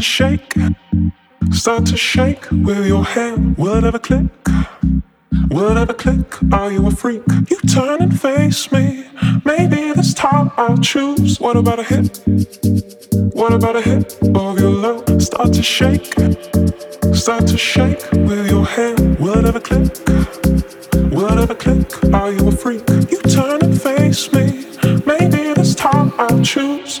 to shake, start to shake with your hand. Will it ever click? Will it ever click? Are you a freak? You turn and face me. Maybe this time I'll choose. What about a hit? What about a hit of your love? Start to shake, start to shake with your hand. Will it ever click? Will it ever click? Are you a freak? You turn and face me. Maybe this time I'll choose.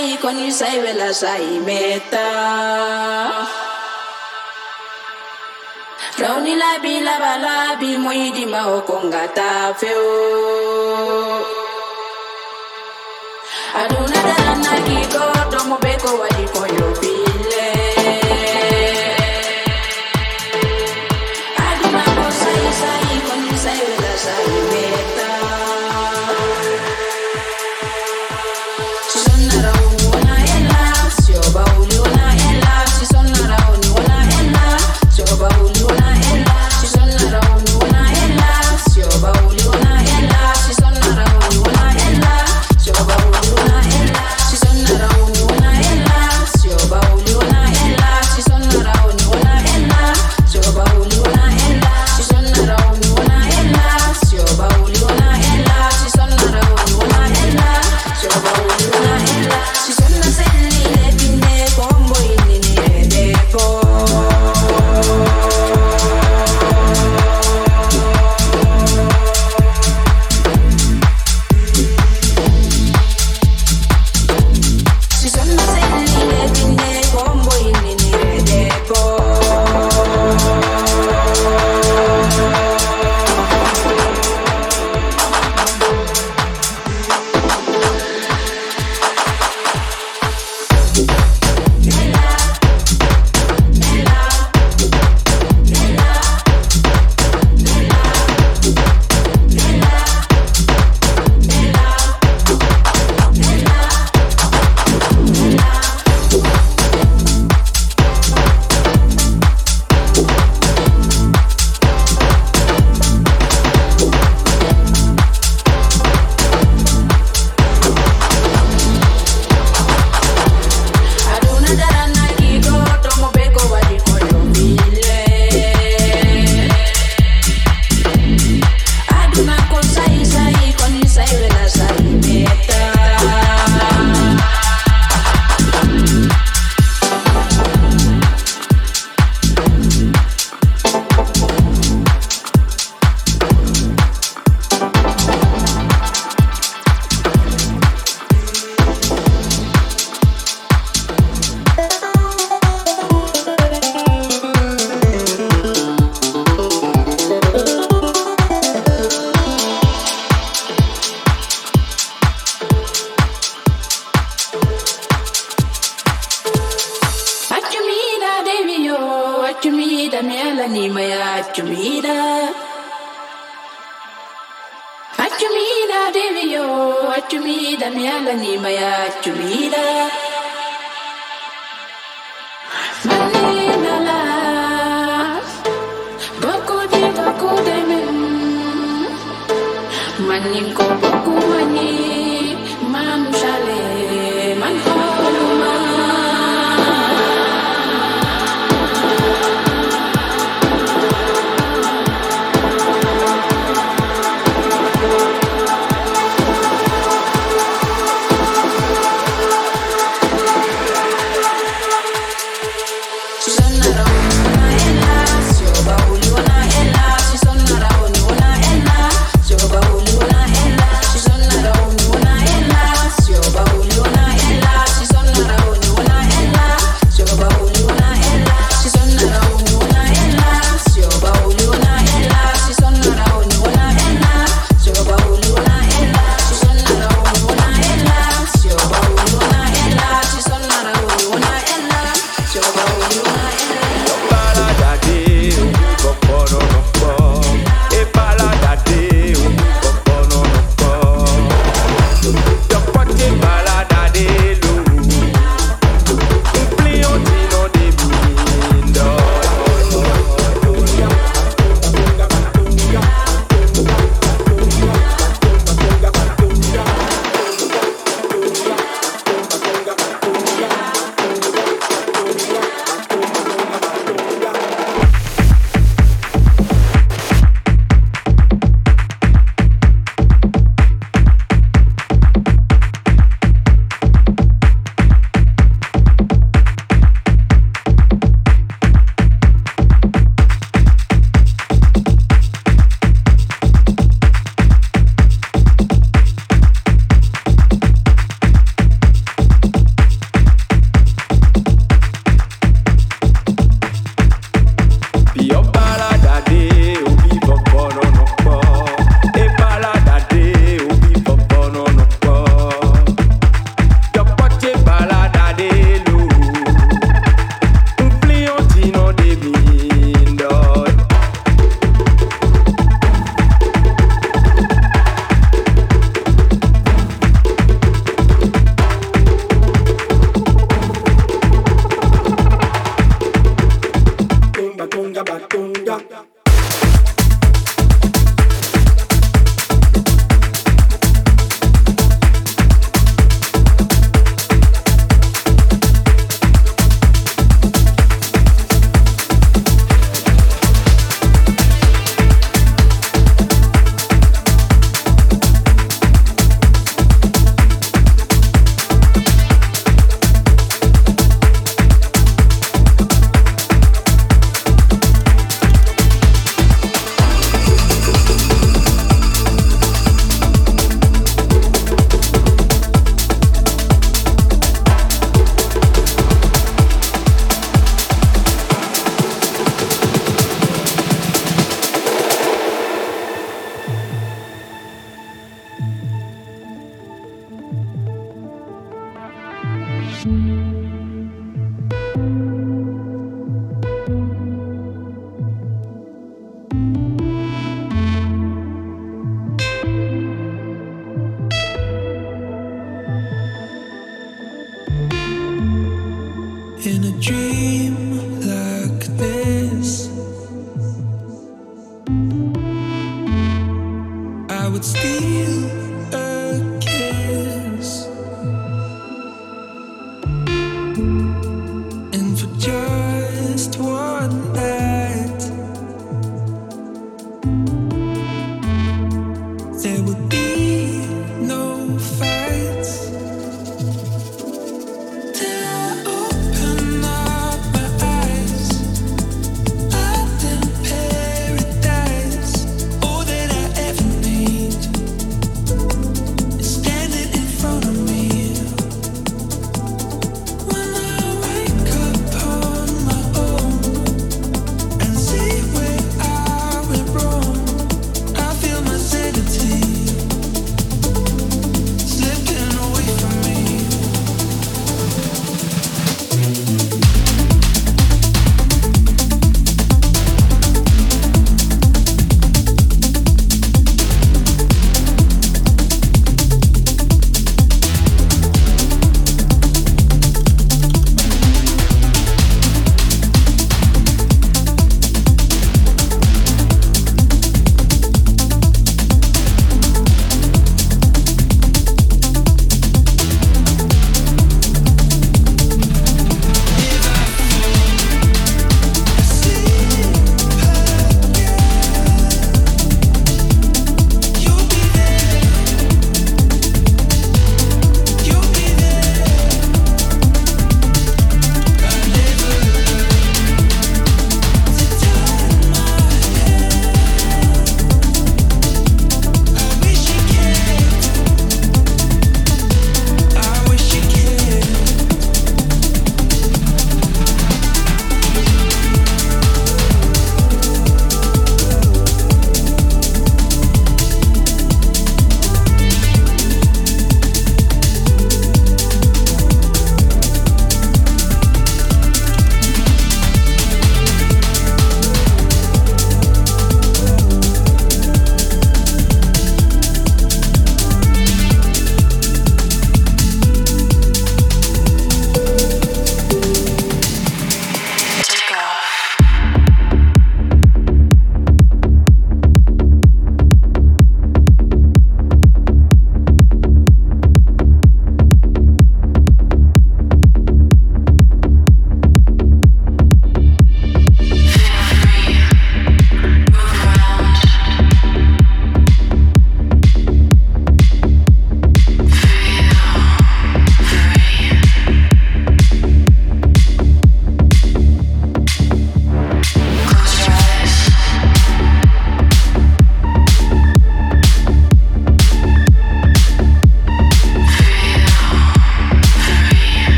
sai koni sai vela sai meta Rauni labi laba labi muidi mao konga ta feo Aduna dana ki ko tomo beko wadi koyo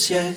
些